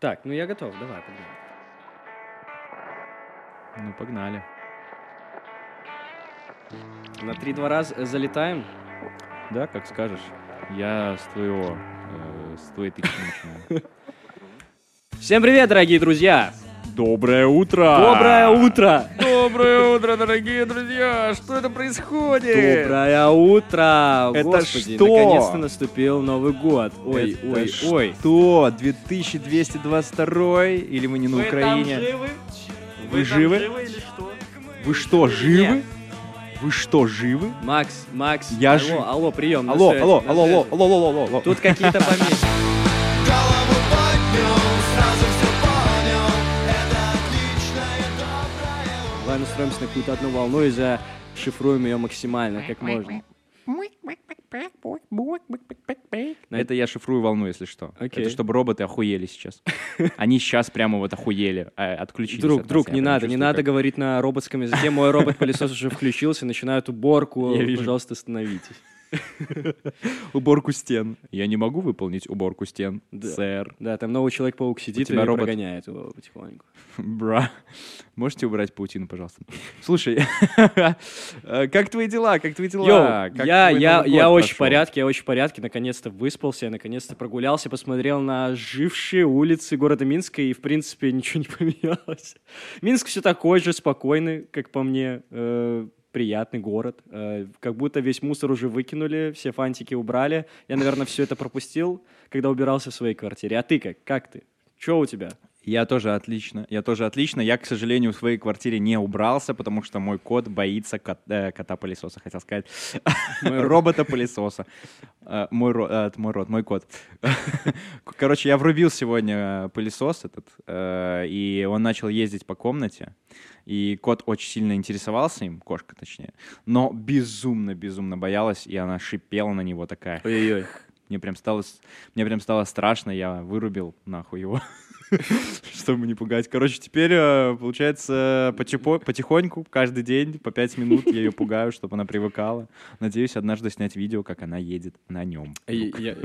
Так, ну я готов, давай, погнали. Ну, погнали. На три-два раз э, залетаем. Да, как скажешь. Я с твоего, э, с твоей тычки начинаю. Всем привет, дорогие друзья! Доброе утро! Доброе утро! Доброе утро, дорогие друзья! Что это происходит? Доброе утро! Это Господи, что? наконец-то наступил Новый год. Ой, Это ой, ой. Что? 2222 или мы не на Украине? Вы живы? или что? Вы что, живы? Нет. Вы что, живы? Макс, Макс, Я алло, жив. алло, прием. Алло, алло, алло, алло, алло, алло, алло, алло. Тут какие-то помехи. Настроимся на какую-то одну волну и зашифруем ее максимально, как можно. Это я шифрую волну, если что. Окей. Это чтобы роботы охуели сейчас. Они сейчас прямо вот охуели, э, отключились. Друг, от нас. друг, не надо, не надо как- говорить на роботском языке. Мой робот-пылесос уже включился, начинает уборку. Я. Пожалуйста, остановитесь. Уборку стен. Я не могу выполнить уборку стен, Да. сэр. Да, там новый Человек-паук сидит и тебя робот- прогоняет его потихоньку. Бра. Можете убрать паутину, пожалуйста? Слушай, э, как твои дела? Как твои дела? Йоу, я, я, я очень в порядке, я очень в порядке. Наконец-то выспался, я наконец-то прогулялся, посмотрел на жившие улицы города Минска, и, в принципе, ничего не поменялось. Минск все такой же спокойный, как по мне. Приятный город. Э, как будто весь мусор уже выкинули, все фантики убрали. Я, наверное, все это пропустил, когда убирался в своей квартире. А ты как? Как ты? Че у тебя? Я тоже отлично. Я тоже отлично. Я, к сожалению, в своей квартире не убрался, потому что мой кот боится кот- э, кота-пылесоса, хотел сказать. Робота-пылесоса. Э, Мой ро- э, мой рот, мой кот. Короче, я врубил сегодня пылесос этот, э, и он начал ездить по комнате. И кот очень сильно интересовался им, кошка точнее, но безумно-безумно боялась, и она шипела на него такая. Ой-ой-ой. Мне прям стало, мне прям стало страшно, я вырубил нахуй его, чтобы не пугать. Короче, теперь, э, получается, потихоньку, каждый день, по пять минут я ее пугаю, чтобы она привыкала. Надеюсь, однажды снять видео, как она едет на нем. Тебя.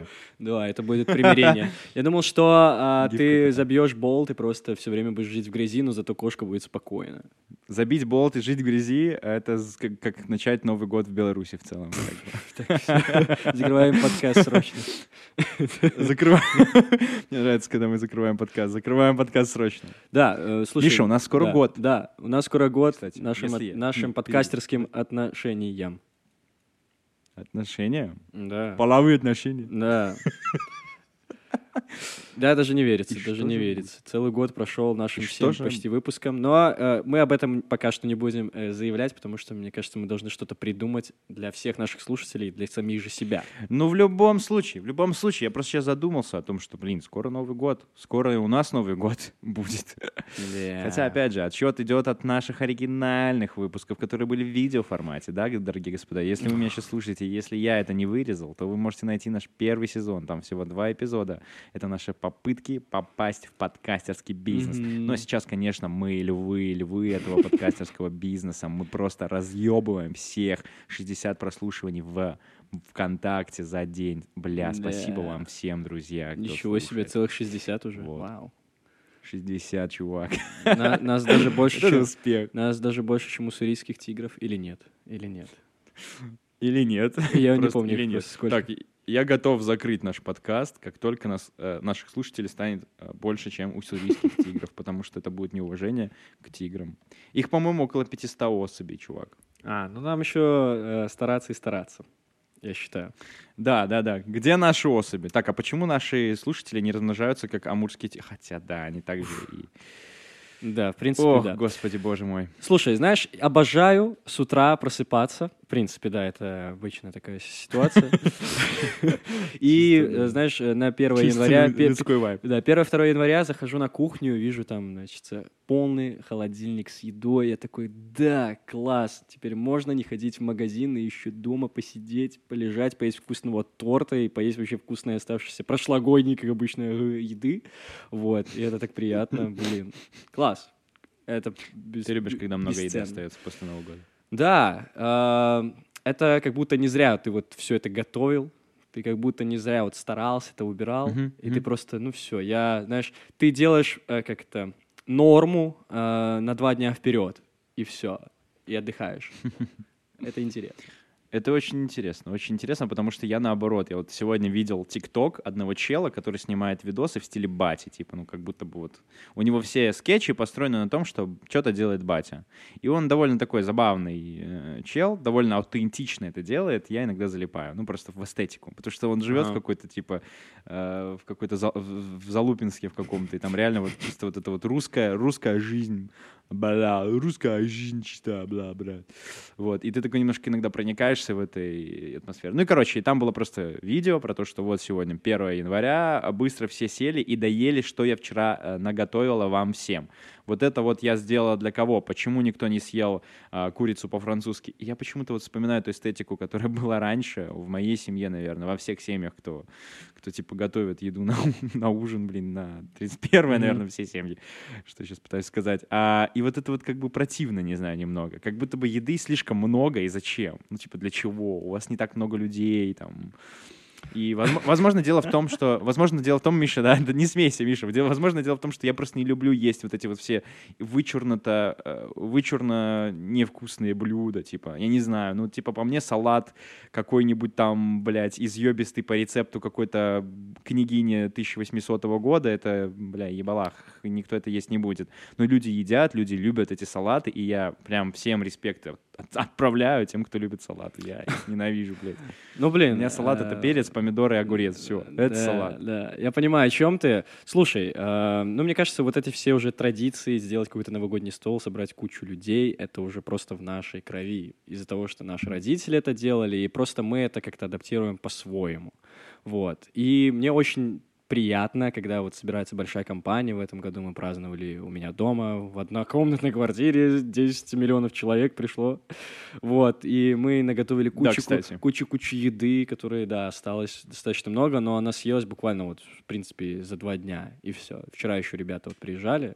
Да, это будет примирение. Я думал, что а, ты забьешь болт и просто все время будешь жить в грязи, но зато кошка будет спокойна. Забить болт и жить в грязи — это как, начать Новый год в Беларуси в целом. Закрываем подкаст срочно. Закрываем. Нравится, когда мы закрываем подкаст. Закрываем подкаст срочно. Да, э, слушай. Миша, у нас скоро да, год. Да, у нас скоро год Кстати, нашим, от- я- нашим подкастерским отношениям. Отношения? Да. Половые отношения? Да. Да, даже не верится, И даже не верится. Целый год прошел нашим всем же- почти выпуском, но э, мы об этом пока что не будем э, заявлять, потому что, мне кажется, мы должны что-то придумать для всех наших слушателей, для самих же себя. Ну, в любом случае, в любом случае, я просто сейчас задумался о том, что, блин, скоро Новый год, скоро и у нас Новый год будет. Хотя, опять же, отсчет идет от наших оригинальных выпусков, которые были в видеоформате, да, дорогие господа? Если вы меня сейчас слушаете, если я это не вырезал, то вы можете найти наш первый сезон, там всего два эпизода. Это наши попытки попасть в подкастерский бизнес. Мгм. Но сейчас, конечно, мы львы, львы этого подкастерского бизнеса. Мы просто разъебываем всех 60 прослушиваний в ВКонтакте за день. Бля, спасибо вам всем, друзья. Ничего себе, целых 60 уже. Вау. 60, чувак. На- нас даже больше, чем, успех. нас даже больше, чем у сурийских тигров, или нет? Или нет? Или нет? Я не помню, Или нет. просто сколько. Так, я готов закрыть наш подкаст, как только нас, э, наших слушателей станет э, больше, чем у сирийских тигров, потому что это будет неуважение к тиграм. Их, по-моему, около 500 особей, чувак. А, ну нам еще э, стараться и стараться, я считаю. Да, да, да. Где наши особи? Так, а почему наши слушатели не размножаются, как амурские тигры? Хотя, да, они также и... Да, в принципе, Ох, да. господи, боже мой. Слушай, знаешь, обожаю с утра просыпаться. В принципе, да, это обычная такая ситуация. И, э, знаешь, э, на 1 Чисто января... Да, 1-2 января захожу на кухню, вижу там, значит, э, полный холодильник с едой. Я такой, да, класс, теперь можно не ходить в магазин и еще дома посидеть, полежать, поесть вкусного торта и поесть вообще вкусной оставшейся прошлогодней, как обычно, еды. Вот, и это так приятно, блин. Класс. Это без- Ты любишь, когда много еды бесценно. остается после Нового года? Да, а, это как будто не зря ты вот все это готовил, Ты как будто не зря вот старался, это убирал, Мгм, и ты мгм. просто, ну все, я, знаешь, ты делаешь э, как то норму э, на два дня вперед, и все, и отдыхаешь. Это интересно. Это очень интересно, очень интересно, потому что я наоборот, я вот сегодня видел ТикТок одного чела, который снимает видосы в стиле бати, типа, ну как будто бы вот у него все скетчи построены на том, что что-то делает батя. И он довольно такой забавный э, чел, довольно аутентично это делает, я иногда залипаю, ну просто в эстетику, потому что он живет Ага. в какой-то типа, э, в какой-то за- в в Залупинске в каком-то, и там реально вот чисто вот это вот русская, русская жизнь, бля, русская чисто, бля, бля. Вот, и ты такой немножко иногда проникаешься в этой атмосфере. Ну и, короче, и там было просто видео про то, что вот сегодня 1 января, быстро все сели и доели, что я вчера э, наготовила вам всем. Вот это вот я сделала для кого? Почему никто не съел а, курицу по-французски? И я почему-то вот вспоминаю эту эстетику, которая была раньше в моей семье, наверное, во всех семьях, кто, кто типа готовит еду на, на ужин, блин, на 31 Мгм. наверное, все семьи, что сейчас пытаюсь сказать. А, и вот это вот как бы противно, не знаю, немного. Как будто бы еды слишком много, и зачем? Ну, типа, для чего? У вас не так много людей, там... И, возм- возможно, дело в том, что... Возможно, дело в том, Миша, да, да не смейся, Миша. Дело- Возможно, дело в том, что я просто не люблю есть вот эти вот все вычурно-то, э, вычурно невкусные блюда, типа, я не знаю, ну, типа, по мне салат какой-нибудь там, блядь, изъебистый по рецепту какой-то княгини 1800 года, это, бля, ебалах, никто это есть не будет. Но люди едят, люди любят эти салаты, и я прям всем респект от- отправляю тем, кто любит салаты. Я их ненавижу, блядь. Ну, У блин. меня салат — это э, перец, помидоры и огурец, все. Это да, салат. Да, я понимаю, о чем ты. Слушай, э, ну, мне кажется, вот эти все уже традиции, сделать какой-то новогодний стол, собрать кучу людей, это уже просто в нашей крови. Из-за того, что наши родители это делали, и просто мы это как-то адаптируем по-своему. Вот. И мне очень приятно, когда вот собирается большая компания. В этом году мы праздновали у меня дома в однокомнатной квартире. 10 миллионов человек пришло. Вот. И мы наготовили Да, кучу, кстати. кучу-кучу еды, которой, да, осталось достаточно много, но она съелась буквально вот, в принципе, за два дня, и все. Вчера еще ребята вот приезжали,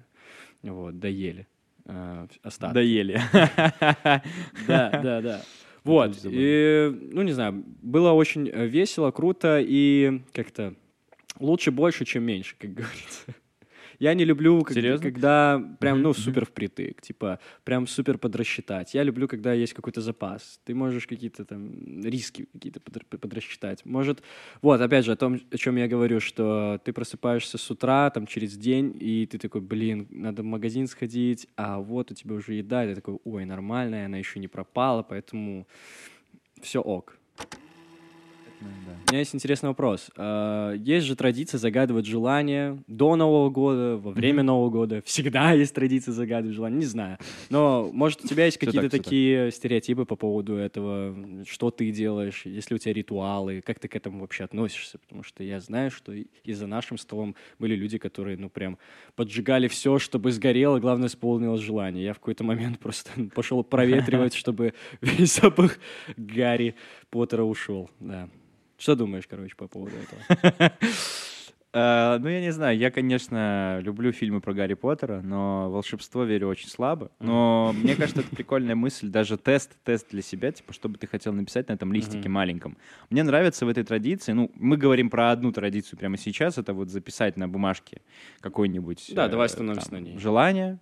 вот, доели э, остатки. Доели. Да, да, да. Вот, и, ну, не знаю, было очень э, весело, круто и как-то лучше больше, чем меньше, как говорится. Я не люблю, как- Серьезно? когда прям, ну, супер впритык, типа, прям супер подрасчитать. Я люблю, когда есть какой-то запас. Ты можешь какие-то там риски какие-то подр- подрасчитать. Может, вот, опять же, о том, о чем я говорю, что ты просыпаешься с утра, там, через день, и ты такой, блин, надо в магазин сходить, а вот у тебя уже еда, и ты такой, ой, нормальная, она еще не пропала, поэтому все ок. У меня есть интересный вопрос. А, Есть же традиция загадывать желания до Нового года, во время Нового года. Всегда есть традиция загадывать желания, не знаю. Но, может, у тебя есть какие-то так, всё так. такие стереотипы по поводу этого? Что ты делаешь? Есть ли у тебя ритуалы? Как ты к этому вообще относишься? Потому что я знаю, что и за нашим столом были люди, которые, ну, прям поджигали все, чтобы сгорело, главное, исполнилось желание. Я в какой-то момент просто пошел проветривать, чтобы весь запах Гарри Поттера ушел. Да. Что думаешь, короче, по поводу этого? Э, Ну, я не знаю, я, конечно, люблю фильмы про Гарри Поттера, но волшебство верю очень слабо. Но мне кажется, это прикольная мысль, даже тест, тест для себя, типа, что бы ты хотел написать на этом листике маленьком. Мне нравится в этой традиции, ну, мы говорим про одну традицию прямо сейчас, это вот записать на бумажке какой-нибудь... Да, э, давай остановимся там, на ней. Желание,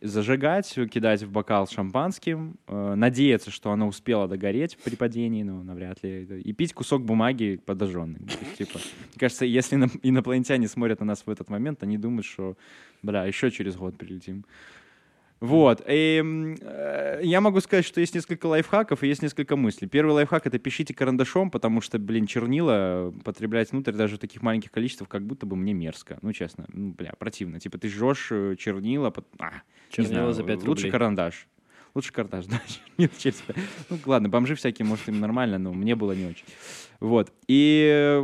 зажигать, кидать в бокал шампанским, э, надеяться, что оно успело догореть при падении, но навряд ли, и пить кусок бумаги подожженный. Типа, мне кажется, если ино- инопланетяне смотрят на нас в этот момент, они думают, что, бля, еще через год прилетим. Вот. И, э, я могу сказать, что есть несколько лайфхаков и есть несколько мыслей. Первый лайфхак — это пишите карандашом, потому что, блин, чернила потреблять внутрь даже в таких маленьких количествах как будто бы мне мерзко. Ну, честно, ну, бля, противно. Типа ты жжешь э, чернила, пот- а, Чернила знаю, за 5 Лучше рублей. карандаш. Лучше карандаш, да. чернила через пять. Ну, ладно, бомжи всякие, может, им нормально, но мне было не очень. Вот. И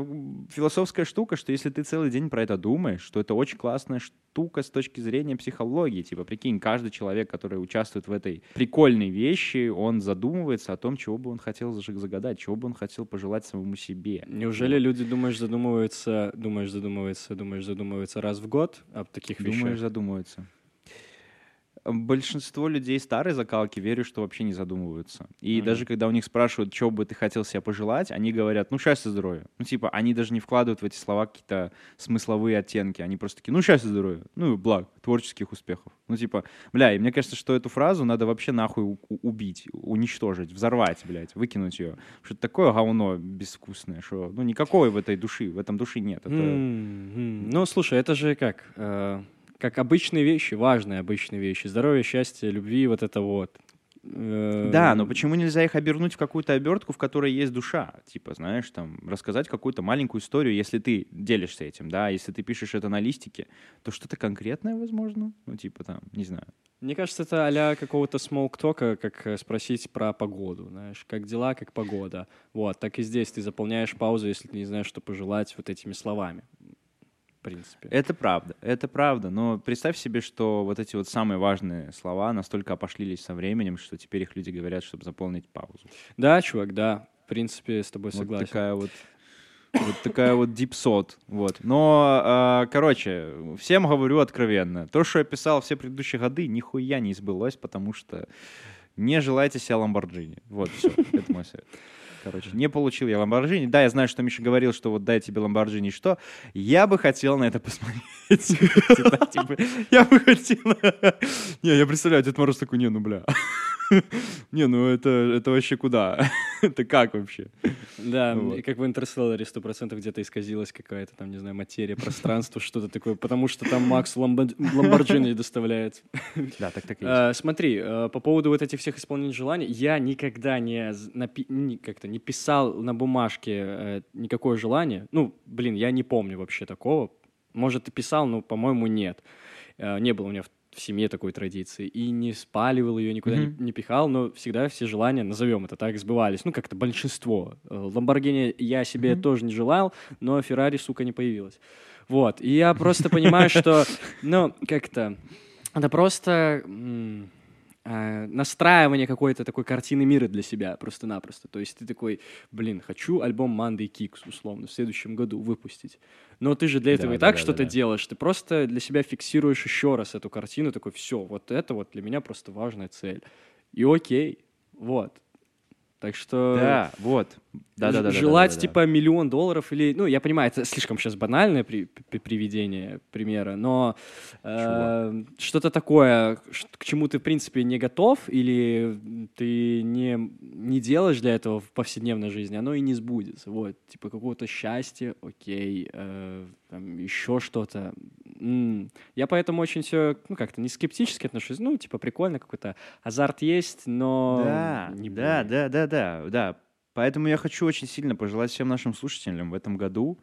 философская штука, что если ты целый день про это думаешь, что это очень классная штука с точки зрения психологии. Типа, прикинь, каждый человек, который участвует в этой прикольной вещи, он задумывается о том, чего бы он хотел загадать, чего бы он хотел пожелать самому себе. Неужели люди, думаешь, задумываются, думаешь, задумываются, думаешь, задумываются раз в год об таких Думаешь, вещах? задумываются. Большинство людей старой закалки, верю, что вообще не задумываются. И Мгм. даже когда у них спрашивают, что бы ты хотел себе пожелать, они говорят, ну, счастья, здоровья. Ну, типа, они даже не вкладывают в эти слова какие-то смысловые оттенки. Они просто такие, ну, счастья, здоровья. Ну, благ, творческих успехов. Ну, типа, бля, и мне кажется, что эту фразу надо вообще нахуй убить, уничтожить, взорвать, блядь, выкинуть ее. Что это такое говно безвкусное, что, ну, никакой в этой души, в этом души нет. Это... М. Ну, слушай, это же как? э, как обычные вещи, важные обычные вещи. Здоровье, счастье, любви, вот это вот. Э, Да, но почему нельзя их обернуть в какую-то обертку, в которой есть душа? Типа, знаешь, там, рассказать какую-то маленькую историю, если ты делишься этим, да, если ты пишешь это на листике, то что-то конкретное, возможно, ну, типа, там, не знаю. Мне кажется, это а какого-то смолк-тока, как э, спросить про погоду, знаешь, как дела, как погода. Вот, так и здесь ты заполняешь паузу, если ты не знаешь, что пожелать вот этими словами. Принципе. Это правда, это правда, но представь себе, что вот эти вот самые важные слова настолько опошлились со временем, что теперь их люди говорят, чтобы заполнить паузу. Да, чувак, да. В принципе, с тобой Вот согласен. такая вот вот такая вот дипсот, вот. Но, а, короче, всем говорю откровенно, то, что я писал все предыдущие годы, нихуя не сбылось, потому что не желайте себе Ламборджини. Вот, все, это мой совет. Короче, не получил я Ламборджини. Да, я знаю, что Миша говорил, что вот дай тебе Ламборджини, что? Я бы хотел на это посмотреть. Типа, типа, Я бы хотел... Не, я представляю, Дед Мороз такой, не, ну бля. Не, ну это, это вообще куда? Это как вообще? Да, Вот. и как в Интерстелларе сто процентов где-то исказилась какая-то там, не знаю, материя, пространство, что-то такое, потому что там Макс Ламбо- Ламборджини доставляет. Да, так так и есть. Э, Смотри, э, по поводу вот этих всех исполнений желаний, я никогда не как-то не писал на бумажке э, никакое желание. Ну, блин, я не помню вообще такого. Может, и писал, но, по-моему, нет. Э, Не было у меня в в семье такой традиции. И не спаливал ее, никуда не, Мгм. не пихал, но всегда все желания, назовем это так, сбывались. Ну, как-то большинство. Э, Ламборгини я себе Мгм. тоже не желал, но Феррари, сука, не появилась. Вот. И я просто понимаю, что, ну, как-то... Это просто настраивание какой-то такой картины мира для себя просто-напросто. То есть ты такой, блин, хочу альбом Monday Kicks, условно, в следующем году выпустить. Но ты же для этого Да, и да, так да, что-то да. делаешь. Ты просто для себя фиксируешь еще раз эту картину, такой, все, вот это вот для меня просто важная цель. И окей, вот. Так что... Да, вот. Да, да, да. Желать, типа, миллион долларов или... Ну, я понимаю, это слишком сейчас банальное при- при- приведение примера, но э, что-то такое, к чему ты, в принципе, не готов или ты не, не делаешь для этого в повседневной жизни, оно и не сбудется. Вот, типа, какого-то счастья, окей, э, там, еще что-то. Я поэтому очень все, ну, как-то не скептически отношусь. Ну, типа, прикольно, какой-то азарт есть, но... Да, не да, да, да, да, да. Поэтому я хочу очень сильно пожелать всем нашим слушателям в этом году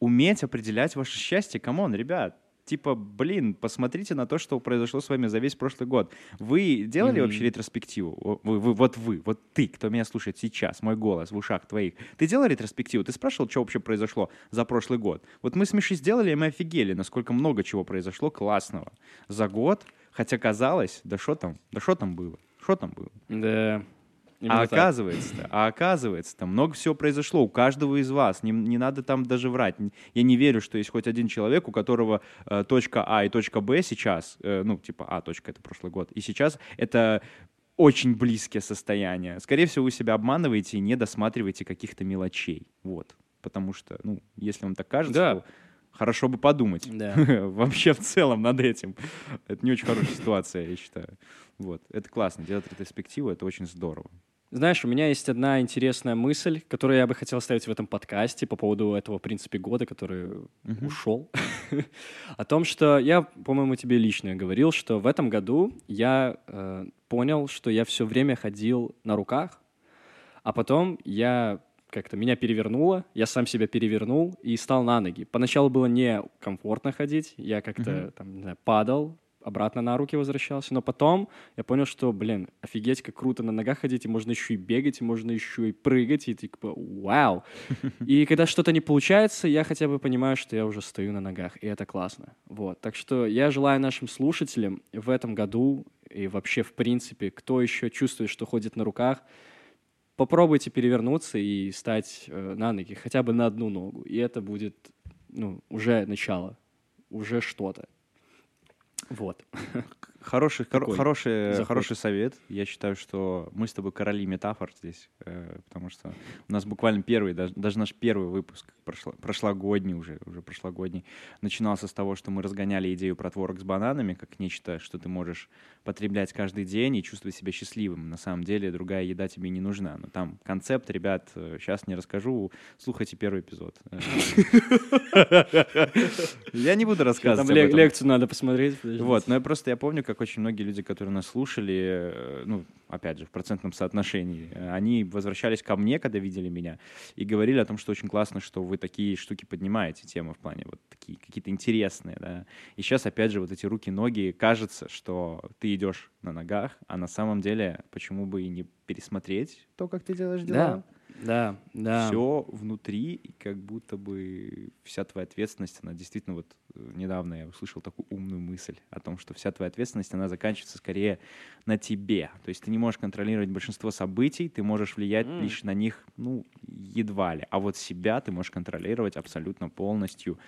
уметь определять ваше счастье. Come on, ребят. Типа, блин, посмотрите на то, что произошло с вами за весь прошлый год. Вы делали Мгм. вообще ретроспективу? Вы, вы- вот вы, вот ты, кто меня слушает сейчас, мой голос в ушах твоих. Ты делал ретроспективу? Ты спрашивал, что вообще произошло за прошлый год? Вот мы с Мишей сделали, и мы офигели, насколько много чего произошло классного за год. Хотя казалось, да что там, да что там было? Что там было? Да. Именно А так. оказывается, а оказывается, много всего произошло у каждого из вас. Не, не надо там даже врать. Я не верю, что есть хоть один человек, у которого э, точка А и точка Б сейчас, э, ну, типа А точка это прошлый год, и сейчас это очень близкие состояния. Скорее всего, вы себя обманываете и не досматриваете каких-то мелочей. Вот. Потому что, ну, если вам так кажется, Да. то хорошо бы подумать. Да. Вообще в целом над этим. Это не очень хорошая ситуация, я считаю. Вот. Это классно. Делать ретроспективу, это очень здорово. Знаешь, у меня есть одна интересная мысль, которую я бы хотел оставить в этом подкасте по поводу этого, в принципе, года, который Мгм. ушел. О том, что я, по-моему, тебе лично говорил, что в этом году я э, понял, что я все время ходил на руках, а потом я как-то меня перевернуло, я сам себя перевернул и стал на ноги. Поначалу было некомфортно ходить, я как-то Мгм. там, не знаю, падал, обратно на руки возвращался, но потом я понял, что, блин, офигеть, как круто на ногах ходить, и можно еще и бегать, и можно еще и прыгать, и типа, вау. И когда что-то не получается, я хотя бы понимаю, что я уже стою на ногах, и это классно. Вот. Так что я желаю нашим слушателям в этом году и вообще, в принципе, кто еще чувствует, что ходит на руках, попробуйте перевернуться и стать э, на ноги, хотя бы на одну ногу. И это будет ну, уже начало, уже что-то. Вот. Хороший, хоро- Такой хороший, заход. хороший совет. Я считаю, что мы с тобой короли метафор здесь, э, потому что у нас буквально первый, даже, даже наш первый выпуск прошло, прошлогодний уже, уже прошлогодний, начинался с того, что мы разгоняли идею про творог с бананами как нечто, что ты можешь потреблять каждый день и чувствовать себя счастливым. На самом деле другая еда тебе не нужна. Но там концепт, ребят, сейчас не расскажу. Слухайте первый эпизод. Э, Я не буду Там рассказывать этом. лекцию надо посмотреть. Вот, но я просто я помню, как очень многие люди, которые нас слушали, э, ну, опять же, в процентном соотношении, э, они возвращались ко мне, когда видели меня, и говорили о том, что очень классно, что вы такие штуки поднимаете, темы в плане вот такие какие-то интересные, да. И сейчас, опять же, вот эти руки-ноги, кажется, что ты идешь на ногах, а на самом деле почему бы и не пересмотреть то, как ты делаешь дела? Да, да. все внутри, и как будто бы вся твоя ответственность, она действительно вот э, недавно я услышал такую умную мысль о том, что вся твоя ответственность, она заканчивается скорее на тебе. То есть ты не можешь контролировать большинство событий, ты можешь влиять М. лишь на них, ну, едва ли. А вот себя ты можешь контролировать абсолютно полностью.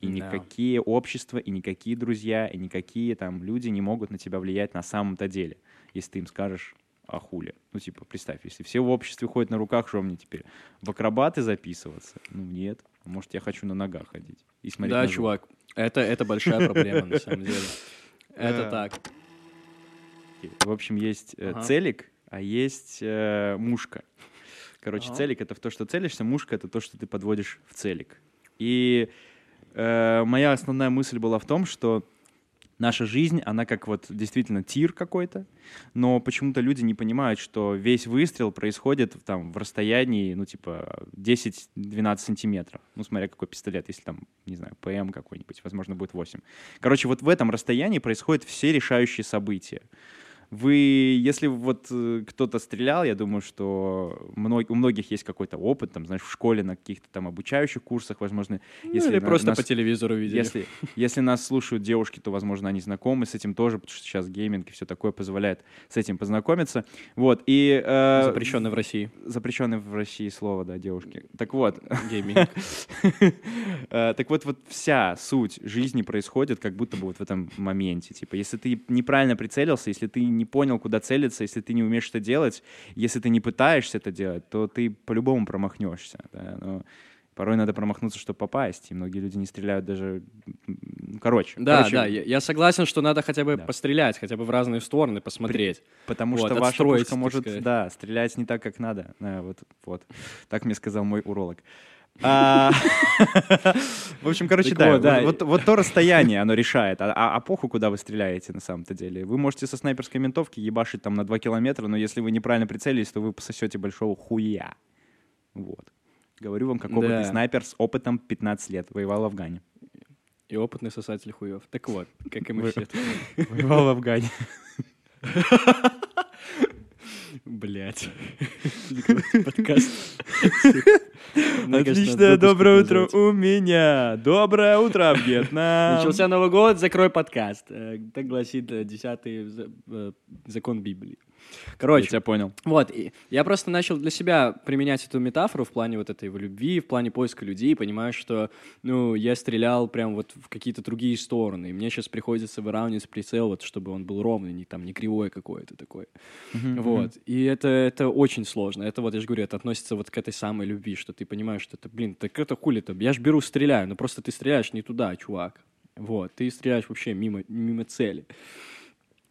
И Да. никакие общества, и никакие друзья, и никакие там люди не могут на тебя влиять на самом-то деле, если ты им скажешь а хули? Ну, типа, представь, если все в обществе ходят на руках, что мне теперь? В акробаты записываться? Ну, нет. Может, я хочу на ногах ходить и смотреть Да, чувак, это, это большая проблема, на самом деле. Это Э, так. В общем, есть э, целик, а есть э, мушка. Короче, целик — это в то, что целишься, мушка — это то, что ты подводишь в целик. И моя основная мысль была в том, что наша жизнь, она как вот действительно тир какой-то, но почему-то люди не понимают, что весь выстрел происходит там в расстоянии, ну, типа, 10-12 сантиметров. Ну, смотря какой пистолет, если там, не знаю, ПМ какой-нибудь, возможно, будет 8. Короче, вот в этом расстоянии происходят все решающие события. Вы, если вот э, кто-то стрелял, я думаю, что мног- у многих есть какой-то опыт, там, знаешь, в школе на каких-то там обучающих курсах, возможно, Ну, если или на- просто нас- по телевизору видели. если, если нас слушают девушки, то, возможно, они знакомы с этим тоже, потому что сейчас гейминг и все такое позволяет с этим познакомиться. Вот, и... э, Запрещенный в России Запрещенное в России слово, да, девушки. Так вот, гейминг. Э, Так вот, вот вся суть жизни происходит как будто бы вот в этом моменте. Типа, если ты неправильно прицелился, если ты не понял, куда целиться, если ты не умеешь это делать, если ты не пытаешься это делать, то ты по-любому промахнешься. да. Но порой надо промахнуться, чтобы попасть. И многие люди не стреляют даже... Короче. Да, короче, да, я, я согласен, что надо хотя бы Да. пострелять, хотя бы в разные стороны посмотреть. Потому Вот, что ваша пушка может, сказать. да, стрелять не так, как надо. Да, вот, вот. Так мне сказал мой уролог. А, В общем, короче, да, вот, то расстояние, оно решает. А, а, а похуй, куда вы стреляете на самом-то деле. Вы можете со снайперской винтовки ебашить там на 2 километра, но если вы неправильно прицелились, то вы пососете большого хуя. Вот. Говорю вам, как опытный снайпер с опытом 15 лет. Воевал в Афгане. И опытный сосатель хуев. Так вот, как и мы все. Воевал в Афгане. Блять. Подкаст. Отличное доброе утро у меня. Доброе утро, Вьетнам. Начался Новый год, закрой подкаст. Э, Так гласит э, десятый э, закон Библии. Я Короче, тебя понял. Вот, и я просто начал для себя применять эту метафору в плане вот этой его любви, в плане поиска людей, понимаю, что, ну, я стрелял прям вот в какие-то другие стороны, и мне сейчас приходится выравнивать прицел, вот, чтобы он был ровный, не там, не кривой какой-то такой. Вот, и это, это очень сложно, это вот, я же говорю, это относится вот к этой самой любви, что ты понимаешь, что это, блин, так это хули-то, я ж беру, стреляю, но просто ты стреляешь не туда, чувак. Вот, ты стреляешь вообще мимо, мимо цели.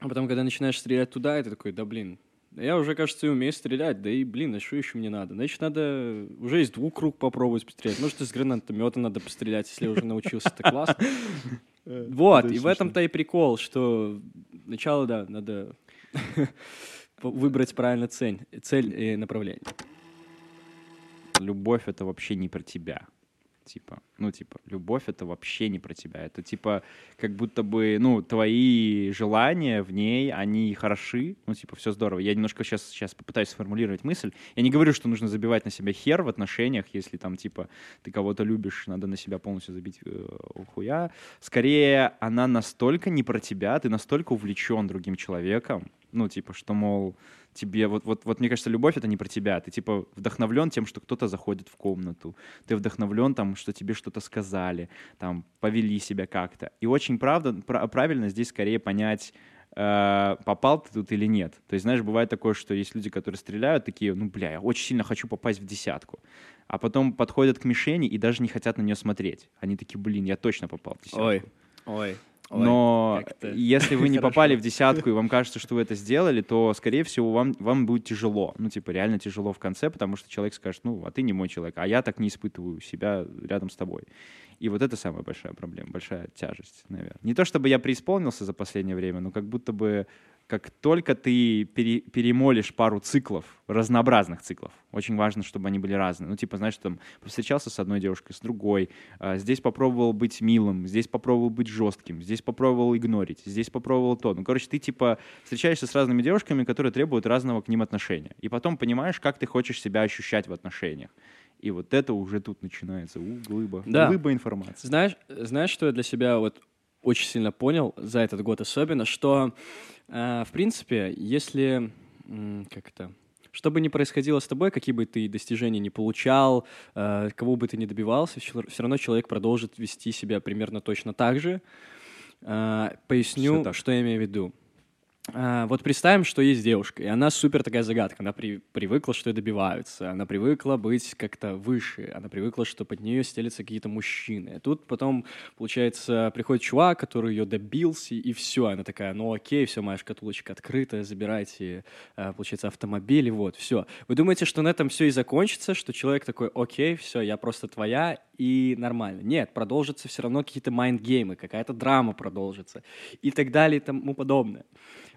А потом, когда начинаешь стрелять туда, ты такой, да блин, я уже, кажется, и умею стрелять, да и, блин, а что еще мне надо? Значит, надо уже из двух круг попробовать пострелять. Может, из гранатомета надо пострелять, если я уже научился, это классно. Вот, и в этом-то и прикол, что сначала, да, надо выбрать правильно цель, цель и направление. любовь это вообще не про тебя. Типа, ну, типа, любовь это вообще не про тебя. Это типа, как будто бы, ну, твои желания в ней, они хороши. Ну, типа, все здорово. Я немножко сейчас, сейчас попытаюсь сформулировать мысль. Я не говорю, что нужно забивать на себя хер в отношениях, если там, типа, ты кого-то любишь, надо на себя полностью забить э, хуя. Скорее, она настолько не про тебя, ты настолько увлечен другим человеком, ну, типа, что, мол, тебе, вот, вот, вот мне кажется, любовь это не про тебя. Ты типа вдохновлен тем, что кто-то заходит в комнату. Ты вдохновлен там, что тебе что-то сказали, там, повели себя как-то. И очень правда, пра- правильно здесь скорее понять э, попал ты тут или нет. То есть, знаешь, бывает такое, что есть люди, которые стреляют, такие, ну, бля, я очень сильно хочу попасть в десятку. А потом подходят к мишени и даже не хотят на нее смотреть. Они такие, блин, я точно попал в десятку. Ой, ой. Ой, Но как-то если вы не нехорошо. попали в десятку, и вам кажется, что вы это сделали, то, скорее всего, вам, вам будет тяжело. Ну, типа, реально тяжело в конце, потому что человек скажет, ну, а ты не мой человек, а я так не испытываю себя рядом с тобой. И вот это самая большая проблема, большая тяжесть, наверное. Не то чтобы я преисполнился за последнее время, но как будто бы как только ты пере- перемолишь пару циклов, разнообразных циклов, очень важно, чтобы они были разные. Ну, типа, знаешь, там, встречался с одной девушкой, с другой, а, здесь попробовал быть милым, здесь попробовал быть жестким, здесь попробовал игнорить, здесь попробовал то. Ну, короче, ты, типа, встречаешься с разными девушками, которые требуют разного к ним отношения. И потом понимаешь, как ты хочешь себя ощущать в отношениях. И вот это уже тут начинается, у, глыба, Да. глыба информации. Знаешь, знаешь, что я для себя вот очень сильно понял за этот год особенно, что, э, в принципе, если, как это, что бы ни происходило с тобой, какие бы ты достижения не получал, э, кого бы ты ни добивался, все равно человек продолжит вести себя примерно точно так же. Э, поясню, что я имею в виду. А, вот представим, что есть девушка, и она супер такая загадка. Она при- привыкла, что ее добиваются. Она привыкла быть как-то выше. Она привыкла, что под нее стелятся какие-то мужчины. Тут потом, получается, приходит чувак, который ее добился, и все. Она такая, ну окей, все, моя шкатулочка открыта, забирайте, а, получается, автомобиль, и вот, все. Вы думаете, что на этом все и закончится, что человек такой, окей, все, я просто твоя, и нормально. Нет, продолжатся все равно какие-то mind game ы, какая-то драма продолжится, и так далее, и тому подобное.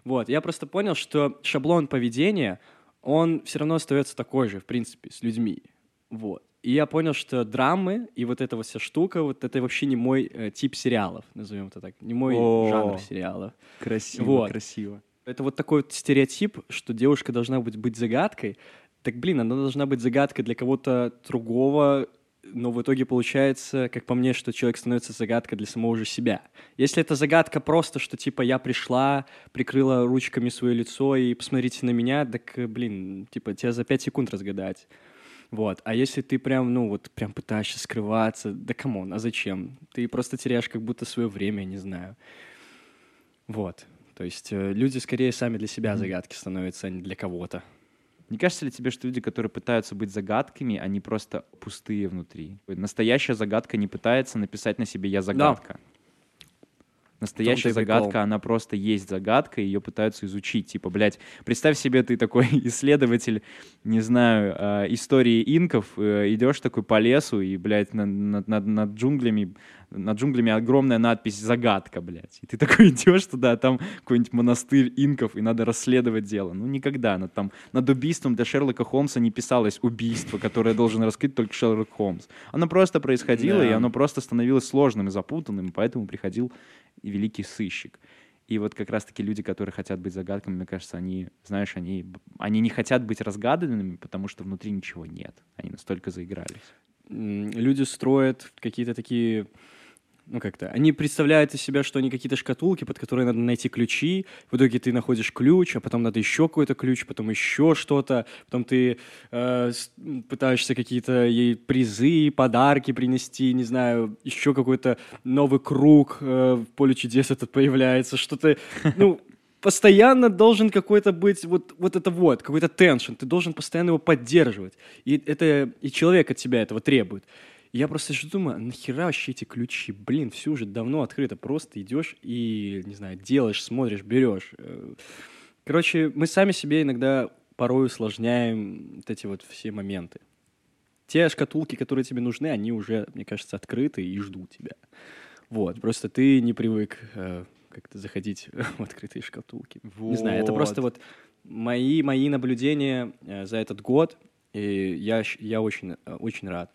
Вот, я просто понял, что шаблон поведения, он все равно остается такой же, в принципе, с людьми. Вот. И я понял, что драмы и вот эта вот вся штука, вот это вообще не мой э, тип сериалов, назовем это так, не мой О. жанр сериалов. Красиво, Вот. красиво. Это вот такой вот стереотип, что девушка должна быть, быть загадкой. Так, блин, она должна быть загадкой для кого-то другого, но в итоге получается, как по мне, что человек становится загадкой для самого же себя. Если это загадка просто, что типа я пришла, прикрыла ручками свое лицо и посмотрите на меня, так, блин, типа тебя за пять секунд разгадать. Вот. А если ты прям, ну, вот прям пытаешься скрываться, да come on, а зачем? Ты просто теряешь как будто свое время, не знаю. Вот. То есть э, люди скорее сами для себя загадки становятся, а не для кого-то. Не кажется ли тебе, что люди, которые пытаются быть загадками, они просто пустые внутри? Настоящая загадка не пытается написать на себе «я загадка». Настоящая и прикол. загадка, она просто есть загадка, ее пытаются изучить. Типа, блядь, представь себе, ты такой исследователь, не знаю, э, истории инков, э, идешь такой по лесу, и, блядь, на- над, над- над джунглями, над джунглями огромная надпись «загадка», блядь. И ты такой идешь туда, а там какой-нибудь монастырь инков, и надо расследовать дело. Ну, никогда. Над, там, над убийством для Шерлока Холмса не писалось убийство, которое должен раскрыть только Шерлок Холмс. Оно просто происходило, Да. и оно просто становилось сложным и запутанным, поэтому приходил великий сыщик. И вот как раз-таки люди, которые хотят быть загадками, мне кажется, они, знаешь, они, они не хотят быть разгаданными, потому что внутри ничего нет. Они настолько заигрались. Люди строят какие-то такие, ну как-то, они представляют из себя, что они какие-то шкатулки, под которые надо найти ключи. В итоге ты находишь ключ, а потом надо еще какой-то ключ, потом еще что-то. Потом ты э, пытаешься какие-то ей призы, подарки принести, не знаю, еще какой-то новый круг э, в поле чудес этот появляется, что-то, ну, постоянно должен какой-то быть вот, вот это вот, какой-то теншн, ты должен постоянно его поддерживать. И это и человек от тебя этого требует. Я просто же думаю, «А нахера вообще эти ключи? Блин, все уже давно открыто. Просто идешь и, не знаю, делаешь, смотришь, берешь. Э, Короче, мы сами себе иногда порой усложняем вот эти вот все моменты. Те шкатулки, которые тебе нужны, они уже, мне кажется, открыты и ждут тебя. Вот, просто ты не привык э, как-то заходить в открытые шкатулки. Не знаю, это просто вот мои, мои наблюдения э, за этот год, и я, я очень, э, очень рад.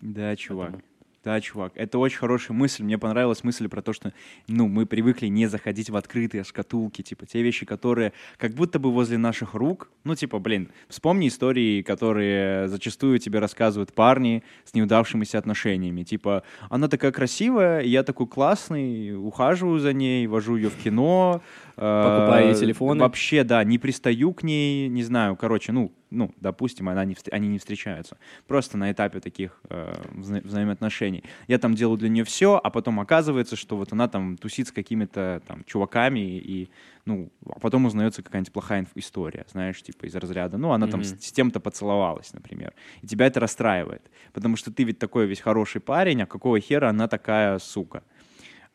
Да, чувак. Этому. Да, чувак. Это очень хорошая мысль. Мне понравилась мысль про то, что, ну, мы привыкли не заходить в открытые шкатулки, типа, те вещи, которые как будто бы возле наших рук. Ну, типа, блин, вспомни истории, которые зачастую тебе рассказывают парни с неудавшимися отношениями. Типа, она такая красивая, я такой классный, ухаживаю за ней, вожу ее в кино. э, Покупаю ей телефоны. Вообще, да, не пристаю к ней, не знаю, короче, ну, ну, допустим, она не, они не встречаются. Просто на этапе таких э, вза- взаимоотношений. Я там делаю для нее все, а потом оказывается, что вот она там тусит с какими-то там чуваками и, ну, а потом узнается какая-нибудь плохая история, знаешь, типа из разряда, ну, она там Мгм. с, с тем-то поцеловалась, например. И тебя это расстраивает, потому что ты ведь такой весь хороший парень, а какого хера она такая сука?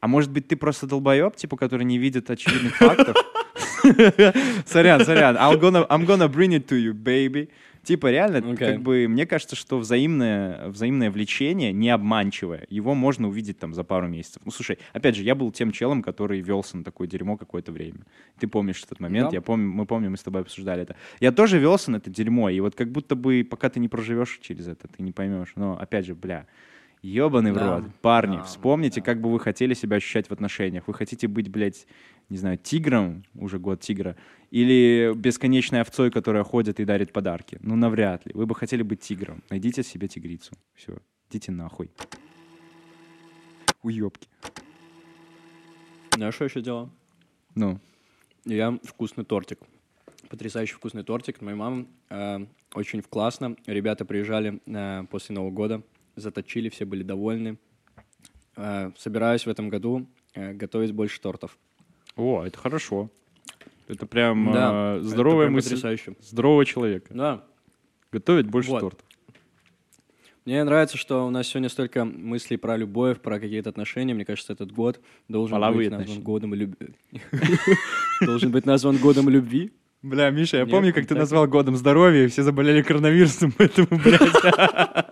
А может быть, ты просто долбоеб, типа, который не видит очевидных фактов? Сорян, сорян. I'm gonna, I'm gonna bring it to you, baby. Типа, реально, Окей. как бы, мне кажется, что взаимное, взаимное влечение не обманчивое. Его можно увидеть там за пару месяцев. Ну, слушай, опять же, я был тем челом, который велся на такое дерьмо какое-то время. Ты помнишь этот момент? Да. Я помню, мы помним, мы с тобой обсуждали это. Я тоже велся на это дерьмо, и вот как будто бы, пока ты не проживешь через это, ты не поймешь. Но, опять же, бля, ебаный в Да. рот. Парни, Да, вспомните, да. как бы вы хотели себя ощущать в отношениях. Вы хотите быть, блядь, не знаю, тигром, уже год тигра, или бесконечной овцой, которая ходит и дарит подарки? Ну, навряд ли. Вы бы хотели быть тигром. Найдите себе тигрицу. Все, идите нахуй. Уебки. Знаешь, что еще делал? Ну, Я вкусный тортик. Потрясающий вкусный тортик. Моя мама э, очень классно. Ребята приезжали э, после Нового года, заточили, все были довольны. Э, собираюсь в этом году э, готовить больше тортов. О, это хорошо. Это прям Да, э, это здоровая прям мысль Потрясающе. здорового человека. Да. Готовить больше Вот. торта. Мне нравится, что у нас сегодня столько мыслей про любовь, про какие-то отношения. Мне кажется, этот год должен Половые быть назван отношения. годом любви. Должен быть назван годом любви. Бля, Миша, я Нет, помню, как ты так- назвал годом здоровья, и все заболели коронавирусом, поэтому, блядь.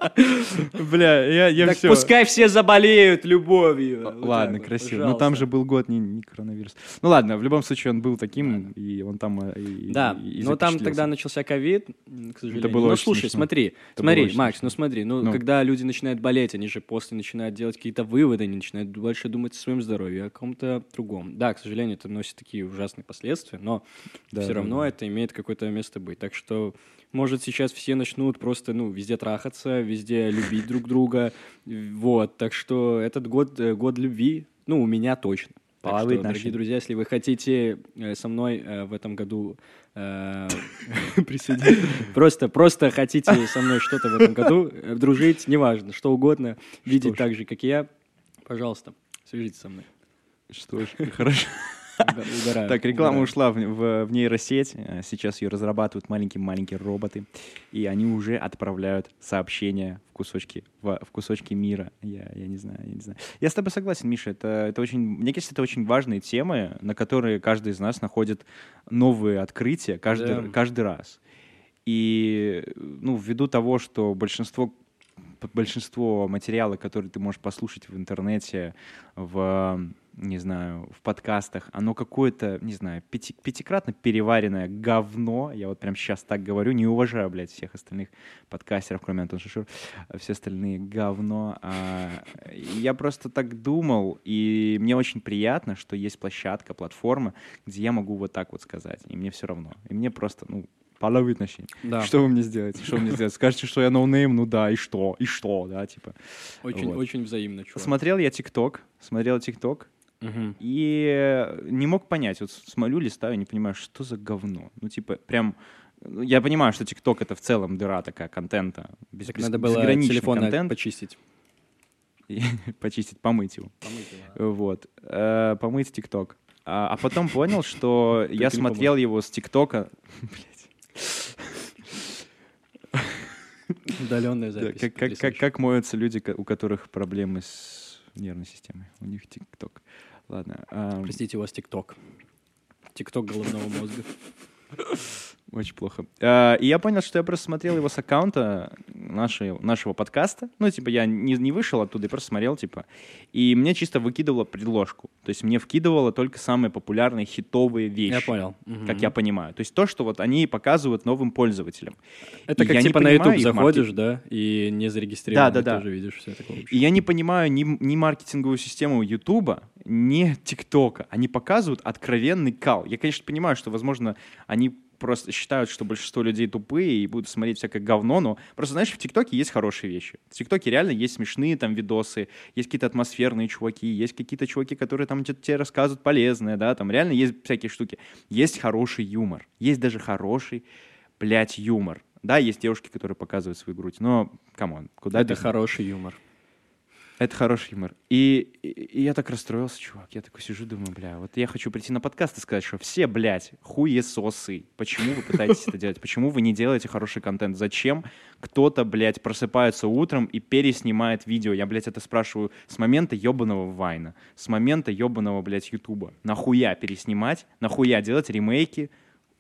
Бля, я, я Так все. пускай все заболеют любовью. Ладно, вот, красиво. Но там пожалуйста. же был год не, не коронавирус. Ну ладно, в любом случае он был таким, и он там э, и, Да, и- и но там тогда начался ковид, к сожалению. было ну, слушай, смешно. смотри, Это смотри, Макс, ну смотри, ну, Ну. когда люди начинают болеть, они же после начинают делать какие-то выводы, они начинают больше думать о своем здоровье, о ком-то другом. Да, к сожалению, это носит такие ужасные последствия, но Да, все да, равно да. это имеет какое-то место быть. Так что, может, сейчас все начнут просто, ну, везде трахаться, везде любить друг друга, вот. Так что этот год, э, год любви, ну, у меня точно. Так что, дорогие друзья, если вы хотите э, со мной э, в этом году присоединиться, просто, просто хотите со мной что-то в этом году дружить, неважно, что угодно, видеть так же, как и я, пожалуйста, свяжитесь со мной. Что ж, хорошо. Угораю, Так, реклама угораю. ушла в, в- в нейросеть. Сейчас ее разрабатывают маленькие-маленькие роботы. И они уже отправляют сообщения в кусочки, в, в кусочки мира. Я, я не знаю, я не знаю. Я с тобой согласен, Миша. Это, это очень, мне кажется, это очень важные темы, на которые каждый из нас находит новые открытия каждый, Да. каждый раз. И ну, ввиду того, что большинство большинство материала, которые ты можешь послушать в интернете, в, не знаю, в подкастах, оно какое-то, не знаю, пяти- пятикратно переваренное говно. Я вот прям сейчас так говорю, не уважаю, блядь, всех остальных подкастеров, кроме Антона Шишур. а Все остальные говно. А, я просто так думал, и мне очень приятно, что есть площадка, платформа, где я могу вот так вот сказать, и мне все равно. И мне просто, ну, половые отношения. Да. Что вы мне сделаете? Что вы мне сделаете? Скажете, что я no name? Ну да, и что? И что, да, типа. Очень, Вот. очень взаимно, чувак. Смотрел я ТикТок, смотрел ТикТок, Мгм. и не мог понять, вот смотрю, листаю, не понимаю, что за говно. Ну, типа, прям... ну, Я понимаю, что ТикТок — это в целом дыра такая контента. Без, Так без- надо было телефон контент. почистить. Почистить, помыть его. Помыть его. Вот. Э, Помыть ТикТок. А а потом понял, что я смотрел его с ТикТока. Удаленная Да, запись. как, как, как, как моются люди, у которых проблемы с нервной системой? У них ТикТок. Ладно. ам, Простите, у вас ТикТок. ТикТок головного мозга. Очень плохо. А, И я понял, что я просто смотрел его с аккаунта нашей, нашего подкаста. Ну, типа, я не, не вышел оттуда и просто смотрел, типа. И мне чисто выкидывало предложку. То есть мне вкидывало только самые популярные хитовые вещи. Я понял. Как Мгм. я понимаю. То есть то, что вот они показывают новым пользователям. Это И как типа на YouTube заходишь, маркет- да, и не зарегистрированный Да, да, да. тоже видишь все такое. И я не понимаю ни, ни маркетинговую систему Ютуба, ни ТикТока. Они показывают откровенный кал. Я, конечно, понимаю, что, возможно, они просто считают, что большинство людей тупые и будут смотреть всякое говно, но просто, знаешь, в ТикТоке есть хорошие вещи. В ТикТоке реально есть смешные там видосы, есть какие-то атмосферные чуваки, есть какие-то чуваки, которые там тебе рассказывают полезное, да, там реально есть всякие штуки. Есть хороший юмор, есть даже хороший, блядь, юмор. Да, есть девушки, которые показывают свою грудь, но, come on, куда Это без- хороший юмор. Это хороший юмор. И, и- и я так расстроился, чувак. Я такой сижу, думаю, бля, вот я хочу прийти на подкаст и сказать, что все, блядь, хуесосы. Почему вы пытаетесь это делать? Почему вы не делаете хороший контент? Зачем кто-то, блядь, просыпается утром и переснимает видео? Я, блядь, это спрашиваю с момента ебаного Вайна, с момента ебаного, блядь, Ютуба. Нахуя переснимать? Нахуя делать ремейки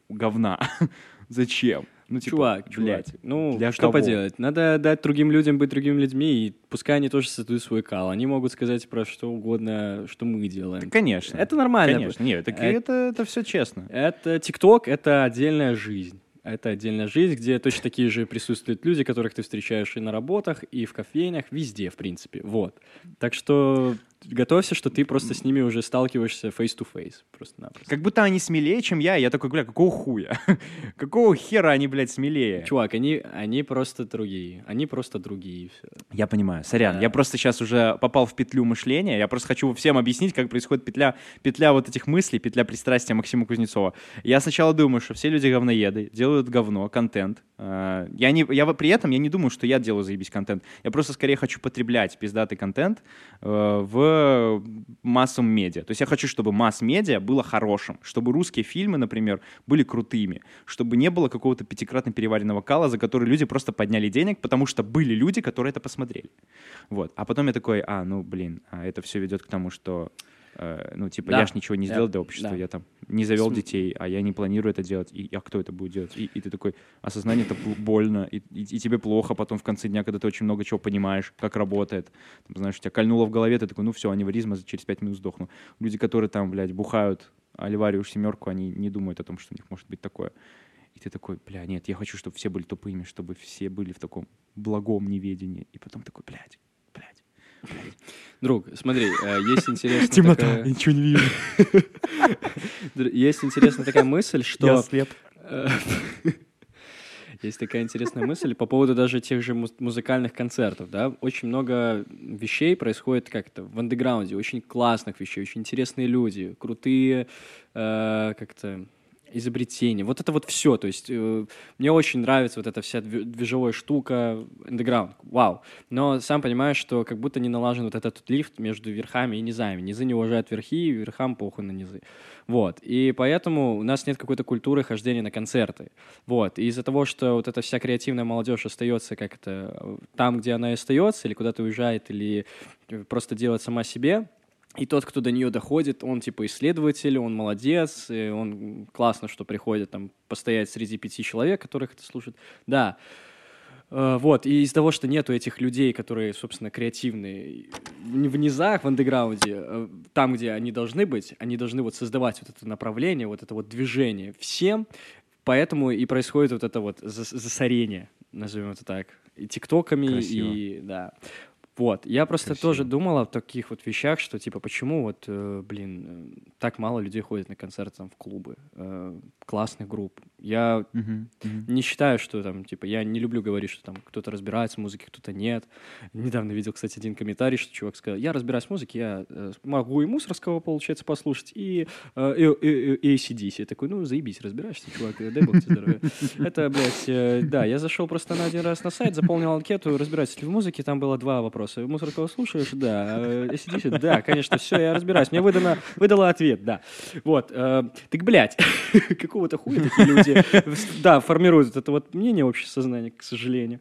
говна? Зачем? Ну, типа, чувак, блядь, чувак, ну, для что кого? поделать? Надо дать другим людям быть другими людьми, и пускай они тоже создают свой кал. Они могут сказать про что угодно, что мы делаем. Конечно. Это нормально. Конечно. Нет, Э, это, это все честно. Это ТикТок, это отдельная жизнь. Это отдельная жизнь, где точно такие же присутствуют люди, которых ты встречаешь и на работах, и в кофейнях, везде, в принципе. Вот. Так что готовься, что ты просто с ними уже сталкиваешься face-to-face. Просто-напросто. Как будто они смелее, чем я. Я такой, бля, какого хуя? какого хера они, блядь, смелее? Чувак, они, они просто другие. Они просто другие. и всё. Я понимаю, сорян. Да. Я просто сейчас уже попал в петлю мышления. Я просто хочу всем объяснить, как происходит петля, петля вот этих мыслей, петля пристрастия Максима Кузнецова. Я сначала думаю, что все люди говноеды, делают говно, контент. А, Я не, я при этом я не думаю, что я делаю заебись контент. Я просто скорее хочу потреблять пиздатый контент э, в массовом медиа. То есть я хочу, чтобы масс-медиа было хорошим, чтобы русские фильмы, например, были крутыми, чтобы не было какого-то пятикратно переваренного кала, за который люди просто подняли денег, потому что были люди, которые это посмотрели. Вот. А потом я такой, а, ну, блин, а это все ведет к тому, что, ну, типа, Да. я ж ничего не Да. сделал для общества, Да. я там не завел См- детей, а я не планирую это делать, и а кто это будет делать? И, и ты такой, осознание это больно, и, и- и тебе плохо потом в конце дня, когда ты очень много чего понимаешь, как работает, там, знаешь, у тебя кольнуло в голове, ты такой, ну все, аневризма, через пять минут сдохну. Люди, которые там, блядь, бухают Оливарию семерку, они не думают о том, что у них может быть такое. И ты такой, бля, нет, я хочу, чтобы все были тупыми, чтобы все были в таком благом неведении. И потом такой, блядь. Друг, смотри, э, есть интересная такая- ничего не вижу. Есть интересная такая мысль, что... слеп. Э, Есть такая интересная мысль по поводу даже тех же муз- музыкальных концертов, да. Очень много вещей происходит как-то в андеграунде, очень классных вещей, очень интересные люди, крутые э, как-то изобретения. Вот это вот все. То есть э, мне очень нравится вот эта вся дви- движовая штука, андеграунд. Вау. Но сам понимаешь, что как будто не налажен вот этот лифт между верхами и низами. Низы не уважают верхи, верхам похуй на низы. Вот. И поэтому у нас нет какой-то культуры хождения на концерты. Вот. И из-за того, что вот эта вся креативная молодежь остается как-то э, там, где она и остается, или куда-то уезжает, или э, просто делает сама себе, и тот, кто до нее доходит, он типа исследователь, он молодец, он классно, что приходит там постоять среди пяти человек, которых это слушают. Да. Э, Вот, и из-за того, что нету этих людей, которые, собственно, креативные в в низах, в андеграунде, э, там, где они должны быть, они должны вот создавать вот это направление, вот это вот движение всем, поэтому и происходит вот это вот зас- засорение, назовем это так, и тиктоками, Красиво. и да. Вот, я просто Красиво. тоже думал о таких вот вещах, что типа почему вот, э, блин, э, так мало людей ходит на концерты там в клубы э, классных групп. Я не считаю, что там, типа, я не люблю говорить, что там кто-то разбирается в музыке, кто-то нет. Недавно видел, кстати, один комментарий, что чувак сказал, я разбираюсь в музыке, я э, могу и мусорского, получается, послушать, и, э, и, и- и ACDC. Я такой, ну, заебись, разбираешься, чувак, э, дай бог тебе здоровья. Это, блядь, э, да, я зашел просто на один раз на сайт, заполнил анкету, разбираюсь ли в музыке, там было два вопроса. Мусоркова слушаешь? Да. Э, ACDC? Да, конечно, все, я разбираюсь. Мне выдано, выдала ответ, да. Вот. э, Так, блядь, какого-то хуя такие люди, да, формируют это вот мнение общее сознание, к сожалению.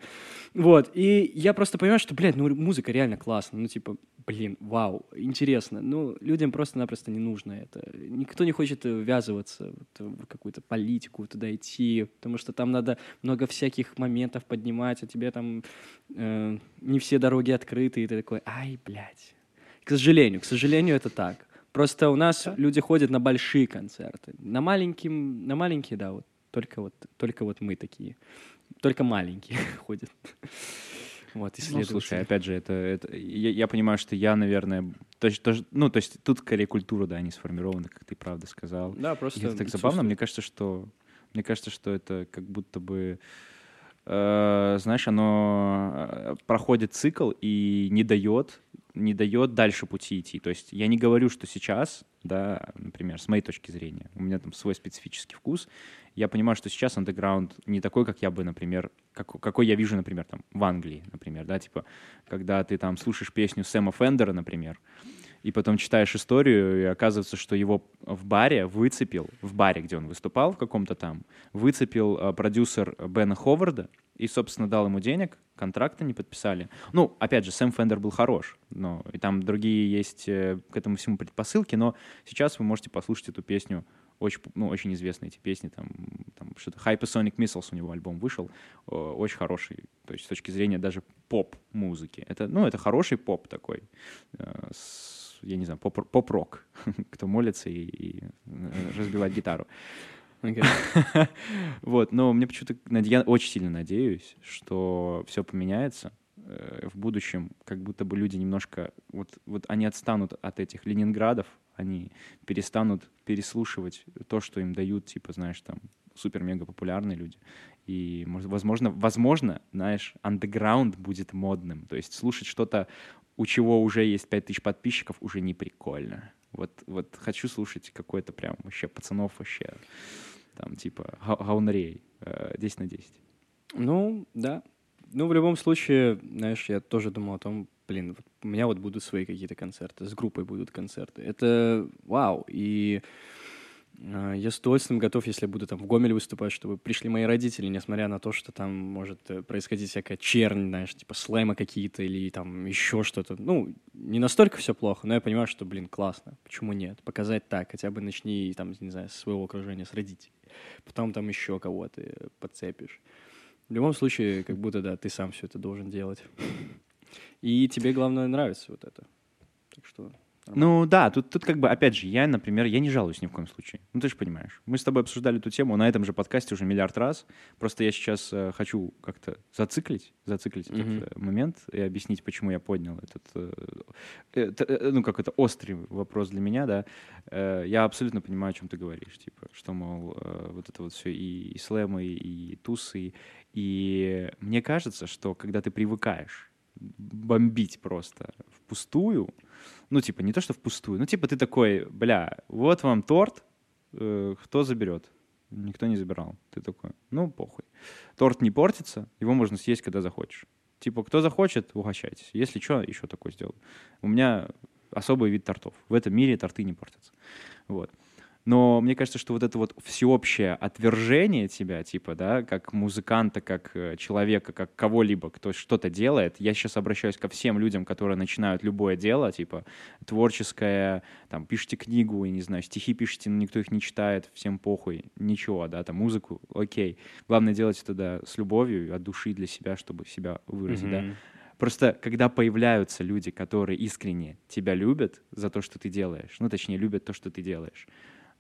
Вот, и я просто понимаю, что, блядь, ну музыка реально классная, ну типа, блин, вау, интересно. Ну, людям просто-напросто не нужно это. Никто не хочет э, ввязываться в какую-то политику, туда идти, потому что там надо много всяких моментов поднимать, а тебе там э, не все дороги открыты, и ты такой, ай, блядь. К сожалению, к сожалению, это так. Просто у нас люди ходят на большие концерты. На маленькие, на маленькие, да, вот только вот, только вот мы такие. Только маленькие ходят. Вот, Ну, исследователи. слушай, опять же, это, это я, я понимаю, что я, наверное, то, то ну, то есть тут скорее культура, да, не сформирована, как ты правда сказал. Да, И просто это так забавно. Мне кажется, что мне кажется, что это как будто бы э, знаешь, оно э, проходит цикл и не дает, не дает дальше пути идти. То есть я не говорю, что сейчас, да, например, с моей точки зрения, у меня там свой специфический вкус, я понимаю, что сейчас андеграунд не такой, как я бы, например, как, какой я вижу, например, там в Англии, например, да, типа, когда ты там слушаешь песню Сэма Фендера, например, и потом читаешь историю, и оказывается, что его в баре выцепил, в баре, где он выступал в каком-то там, выцепил э, продюсер Бена Ховарда и, собственно, дал ему денег, контракта не подписали. Ну, опять же, Сэм Фендер был хорош, но и там другие есть э, к этому всему предпосылки, но сейчас вы можете послушать эту песню очень, ну, очень известные эти песни, там, там что-то Hypersonic Missiles у него альбом вышел, очень хороший, то есть с точки зрения даже поп-музыки. Это, ну, это хороший поп такой, э, с, я не знаю, поп- поп-рок, кто молится и, и э, разбивает гитару. Окей. Вот, но мне почему-то, я очень сильно надеюсь, что все поменяется э, в будущем, как будто бы люди немножко, вот, вот они отстанут от этих Ленинградов, они перестанут переслушивать то, что им дают, типа, знаешь, там, супер-мега популярные люди. И, возможно, возможно, знаешь, андеграунд будет модным. То есть слушать что-то, у чего уже есть 5000 подписчиков, уже не прикольно. Вот, вот хочу слушать какой-то прям вообще пацанов вообще, там, типа, га- гаунарей, э, 10 на 10. Ну, да. Ну, в любом случае, знаешь, я тоже думал о том, блин, вот у меня вот будут свои какие-то концерты, с группой будут концерты. Это вау. И я с удовольствием готов, если буду там в Гомеле выступать, чтобы пришли мои родители, несмотря на то, что там может э, происходить всякая чернь, знаешь, типа слэма какие-то или там еще что-то. Ну, не настолько все плохо, но я понимаю, что, блин, классно. Почему нет? Показать так, хотя бы начни, там, не знаю, с своего окружения, с родителей. Потом там еще кого-то э, подцепишь. В любом случае, как будто, да, ты сам все это должен делать. И тебе, главное, нравится вот это. Так что... Ну да, тут, тут как бы, опять же, я, например, я не жалуюсь ни в коем случае. Ну ты же понимаешь. Мы с тобой обсуждали эту тему на этом же подкасте уже миллиард раз. Просто я сейчас э, хочу как-то зациклить, зациклить Мгм. этот э, момент и объяснить, почему я поднял этот, э, это, э, ну как это, острый вопрос для меня, да. Э, я абсолютно понимаю, о чем ты говоришь, типа, что, мол, э, вот это вот все и, и слэмы, и тусы, и мне кажется, что когда ты привыкаешь бомбить просто впустую, ну, типа, не то, что впустую, ну, типа, ты такой, бля, вот вам торт, э, кто заберет? Никто не забирал. Ты такой, ну, похуй. Торт не портится, его можно съесть, когда захочешь. Типа, кто захочет, угощайтесь. Если что, еще такое сделаю. У меня особый вид тортов. В этом мире торты не портятся. Вот. Но мне кажется, что вот это вот всеобщее отвержение тебя, типа, да, как музыканта, как э, человека, как кого-либо, кто что-то делает, я сейчас обращаюсь ко всем людям, которые начинают любое дело, типа, творческое, там, пишите книгу, я не знаю, стихи пишите, но никто их не читает, всем похуй, ничего, да, там, музыку, окей. Главное делать это, да, с любовью, от души для себя, чтобы себя выразить, да. Мгм. Просто когда появляются люди, которые искренне тебя любят за то, что ты делаешь, ну, точнее, любят то, что ты делаешь,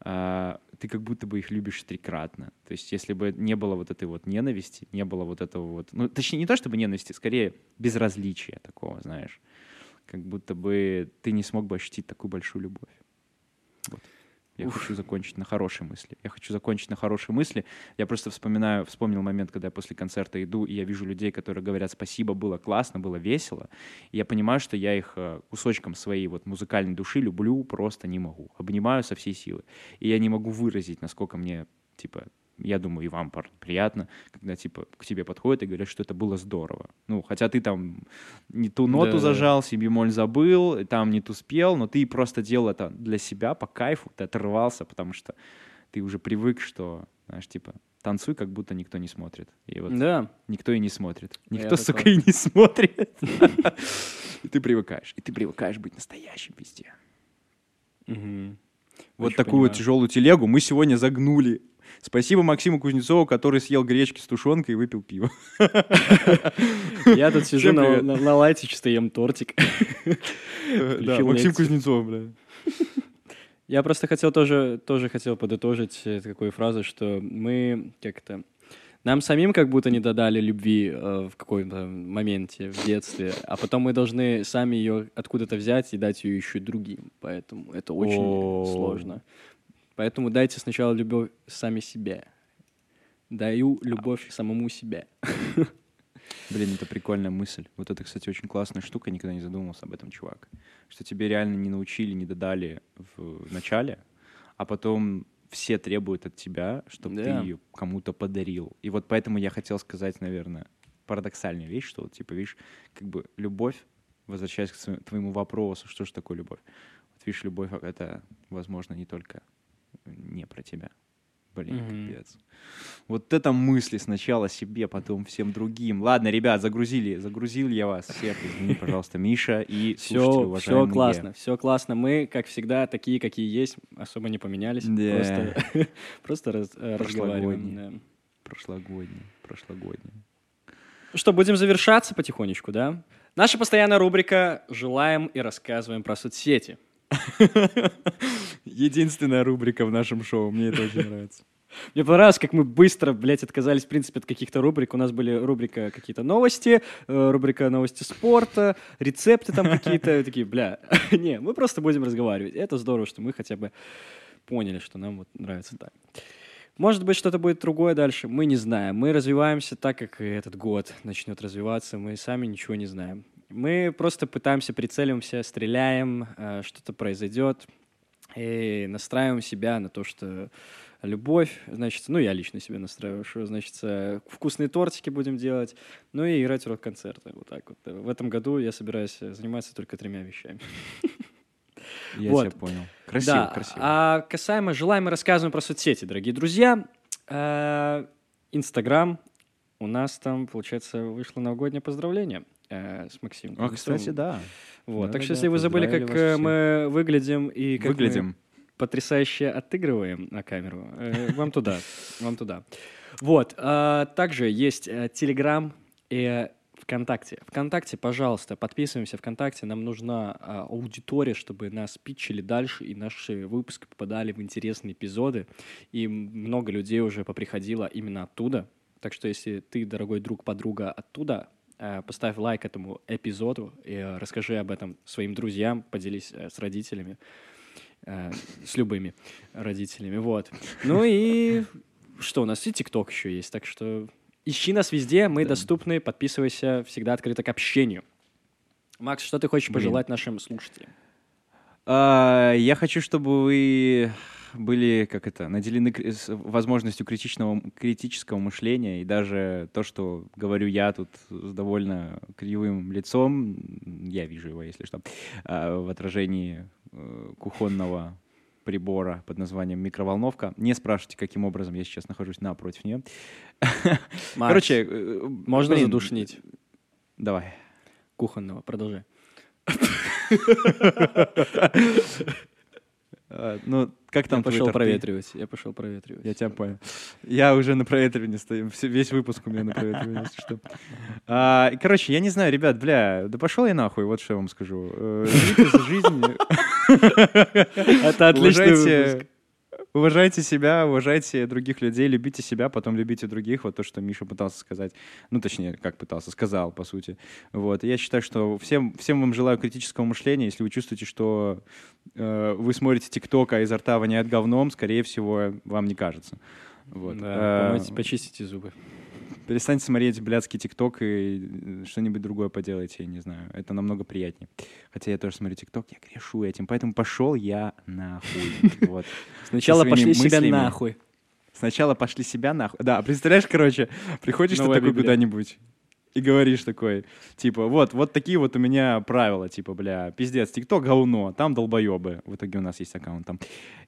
ты как будто бы их любишь трикратно. То есть если бы не было вот этой вот ненависти, не было вот этого вот... Ну, точнее, не то чтобы ненависти, скорее безразличия такого, знаешь. Как будто бы ты не смог бы ощутить такую большую любовь. Вот. Я хочу закончить на хорошей мысли. Я хочу закончить на хорошей мысли. Я просто вспоминаю, вспомнил момент, когда я после концерта иду, и я вижу людей, которые говорят спасибо, было классно, было весело. И я понимаю, что я их э, кусочком своей вот музыкальной души люблю просто не могу. Обнимаю со всей силы. И я не могу выразить, насколько мне, типа, я думаю, и вам, парни, приятно, когда, типа, к тебе подходят и говорят, что это было здорово. Ну, хотя ты там не ту ноту Да-да. зажал, си бемоль забыл, там не ту спел, но ты просто делал это для себя, по кайфу, ты оторвался, потому что ты уже привык, что, знаешь, типа, танцуй, как будто никто не смотрит. И вот Да. никто и не смотрит. Я Никто, такой. сука, и не смотрит. И ты привыкаешь. И ты привыкаешь быть настоящим везде. Вот Очень такую вот понимаю. тяжелую телегу мы сегодня загнули. Спасибо Максиму Кузнецову, который съел гречки с тушенкой и выпил пиво. Я тут сижу на, лайте, чисто ем тортик. Да, Максим. Кузнецов, бля. Я просто хотел тоже, тоже хотел подытожить э, такой фразой, что мы как-то... Нам самим как будто не додали любви э, в каком-то моменте в детстве, а потом мы должны сами ее откуда-то взять и дать ее еще другим. Поэтому это очень О. сложно. Поэтому дайте сначала любовь сами себе. Даю любовь самому себе. Блин, это прикольная мысль. Вот это, кстати, очень классная штука, никогда не задумывался об этом, чувак. Что тебе реально не научили, не додали в начале, а потом все требуют от тебя, чтобы Да. ты ее кому-то подарил. И вот поэтому я хотел сказать, наверное, парадоксальную вещь, что вот, типа, видишь, как бы любовь, возвращаясь к своему- твоему вопросу, что же такое любовь? Вот видишь, любовь — это, возможно, не только не про тебя. Блин, Мгм. капец. Вот это мысли сначала себе, потом всем другим. Ладно, ребят, загрузили, загрузил я вас всех. Извини, пожалуйста, Миша и Все, все классно, все классно. Мы, как всегда, такие, какие есть, особо не поменялись. Да. Просто, просто раз- э, разговариваем. Прошлогодние. Ну Что, будем завершаться потихонечку, да? Наша постоянная рубрика «Желаем и рассказываем про соцсети». Единственная рубрика в нашем шоу, мне это очень нравится. Мне понравилось, как мы быстро, блядь, отказались, в принципе, от каких-то рубрик. У нас были рубрика какие-то новости, э, рубрика новости спорта, рецепты там какие-то. Такие, бля, не, мы просто будем разговаривать. Это здорово, что мы хотя бы поняли, что нам вот нравится так. Может быть, что-то будет другое дальше, мы не знаем. Мы развиваемся так, как этот год начнет развиваться, мы сами ничего не знаем. Мы просто пытаемся, прицеливаемся, стреляем, э, что-то произойдет, и настраиваем себя на то, что любовь, значит, ну, я лично себе настраиваю, что, значит, э, вкусные тортики будем делать, ну, и играть рок-концерты, вот так вот. В этом году я собираюсь э, заниматься только тремя вещами. Я Вот. тебя понял. Красиво, да, красиво. а касаемо желаем и рассказываем про соцсети, дорогие друзья. Э, Инстаграм, у нас там, получается, вышло новогоднее поздравление э, с Максимом. А, кстати, да. Вот, так Да-да-да, что если вы забыли, как э, мы выглядим и как мы Выглядим. потрясающе отыгрываем на камеру, э, вам туда, вам туда. Вот, а, также есть э, Телеграм и ВКонтакте. ВКонтакте, пожалуйста, подписываемся ВКонтакте. Нам нужна а, аудитория, чтобы нас питчили дальше, и наши выпуски попадали в интересные эпизоды. И много людей уже поприходило именно оттуда. Так что, если ты, дорогой друг, подруга, оттуда, э, поставь лайк этому эпизоду и э, расскажи об этом своим друзьям, поделись э, с родителями, э, с любыми родителями, вот. Ну и что, у нас и ТикТок еще есть, так что ищи нас везде, мы Да. доступны, подписывайся, всегда открыто к общению. Макс, что ты хочешь Блин. пожелать нашим слушателям? А, Я хочу, чтобы вы были, как это, наделены возможностью критичного, критического мышления, и даже то, что говорю я тут с довольно кривым лицом, я вижу его, если что, а, в отражении э, кухонного прибора под названием микроволновка. Не спрашивайте, каким образом я сейчас нахожусь напротив нее. Макс, Короче, э, можно блин, задушнить Давай. кухонного, продолжай. А, Ну, как там я пошел проветривать, я пошел проветривать. Я тебя понял. Я уже на проветривании стою. Весь выпуск у меня на проветривании, если что. А, короче, я не знаю, ребят, бля, да пошел я нахуй, вот что я вам скажу. Э, Живите за жизнь. Это отличный выпуск. Уважайте себя, уважайте других людей, любите себя, потом любите других. Вот то, что Миша пытался сказать. Ну, точнее, как пытался, сказал, по сути. Вот. Я считаю, что всем, всем вам желаю критического мышления. Если вы чувствуете, что э, вы смотрите ТикТок, а изо рта воняет говном, скорее всего, вам не кажется. Вот. Да, Э, помойте, почистите зубы. Перестаньте смотреть блядский ТикТок и э, что-нибудь другое поделайте, я не знаю. Это намного приятнее. Хотя я тоже смотрю ТикТок, я грешу этим, поэтому пошел я нахуй. Вот. Сначала пошли себя нахуй. Сначала пошли себя нахуй. Да, представляешь, короче, приходишь ты такой куда-нибудь и говоришь такой, типа, вот, вот такие вот у меня правила, типа, бля, пиздец, ТикТок говно, там долбоебы. В итоге у нас есть аккаунт там.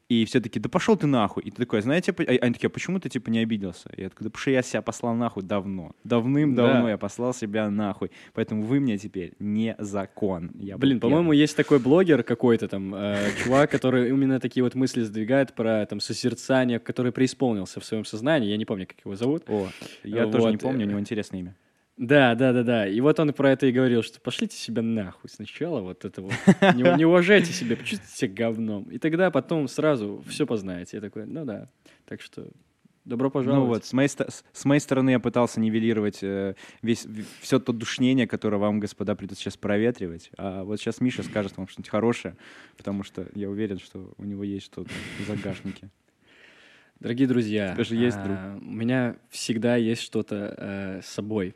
И все таки да пошел ты нахуй. И ты такой, знаете, по- а- они такие, а почему ты, типа, не обиделся? И я такой, да потому что я себя послал нахуй давно. Давным-давно Да. я послал себя нахуй. Поэтому вы мне теперь не закон. Я Блин, по-моему, есть такой блогер какой-то там, э, чувак, который именно такие вот мысли сдвигает про там созерцание, который преисполнился в своем сознании. Я не помню, как его зовут. О, я тоже не помню, у него интересное имя. Да, да, да, да. И вот он про это и говорил, что пошлите себя нахуй сначала, вот это вот. Не, не уважайте себя, почувствуйте себя говном. И тогда потом сразу все познаете. Я такой, ну да. Так что добро пожаловать. Ну вот, с моей, с моей стороны я пытался нивелировать э, весь, все то душнение, которое вам, господа, придется сейчас проветривать. А вот сейчас Миша скажет вам что-нибудь хорошее, потому что я уверен, что у него есть что-то в загашнике. Дорогие друзья, Даже есть а, друг. у меня всегда есть что-то э, с собой.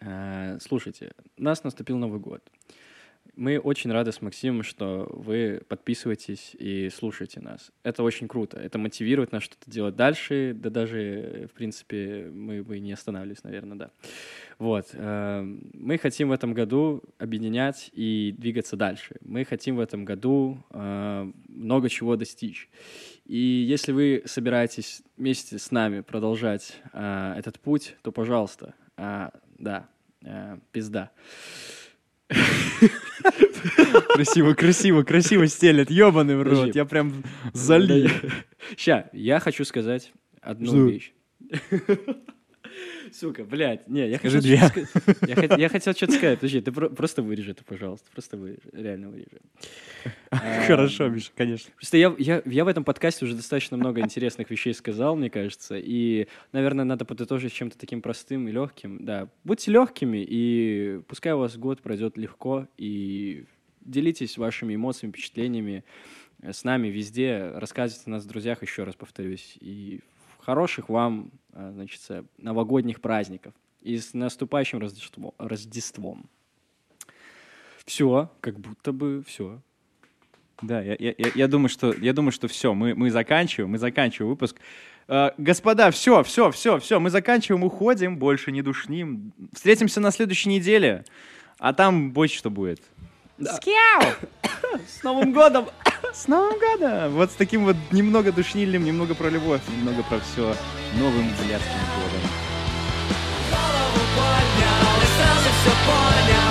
А, слушайте, у нас наступил Новый год. Мы очень рады с Максимом, что вы подписываетесь и слушаете нас. Это очень круто. Это мотивирует нас что-то делать дальше. Да даже, э, в принципе, мы бы не останавливались, наверное, да. Вот. э, Мы хотим в этом году объединять и двигаться дальше. Мы хотим в этом году э, много чего достичь. И если вы собираетесь вместе с нами продолжать этот путь, то, пожалуйста, да, а, пизда. Красиво, красиво, красиво стелят, ебаный в рот. Я прям залил. Ща, я хочу сказать одну вещь. Сука, блядь, не, я Скажи хотел две. Я хот- Я хотел что-то сказать. Подожди, ты про- просто вырежи это, пожалуйста. Просто вырежи, реально вырежи. Хорошо, Миша, конечно. Просто я, я, я в этом подкасте уже достаточно много интересных вещей сказал, мне кажется. И, наверное, надо подытожить чем-то таким простым и легким. Да, будьте легкими, и пускай у вас год пройдет легко, и делитесь вашими эмоциями, впечатлениями э, с нами везде, рассказывайте о нас в друзьях, еще раз повторюсь. И хороших вам, э, значит, э, новогодних праздников. И с наступающим Рождество- Рождеством. Все, как будто бы все. Да, я, я- я- думаю, что я думаю, что все, мы, мы заканчиваем, мы заканчиваем выпуск. Э, господа, все, все, все, все, мы заканчиваем, уходим, больше не душним. Встретимся на следующей неделе, а там больше что будет. Да. Скяу! С Новым годом! С Новым годом! Вот с таким вот немного душнильным, немного про любовь, немного про все новым взглядским годом. Голову поднял и сразу все понял.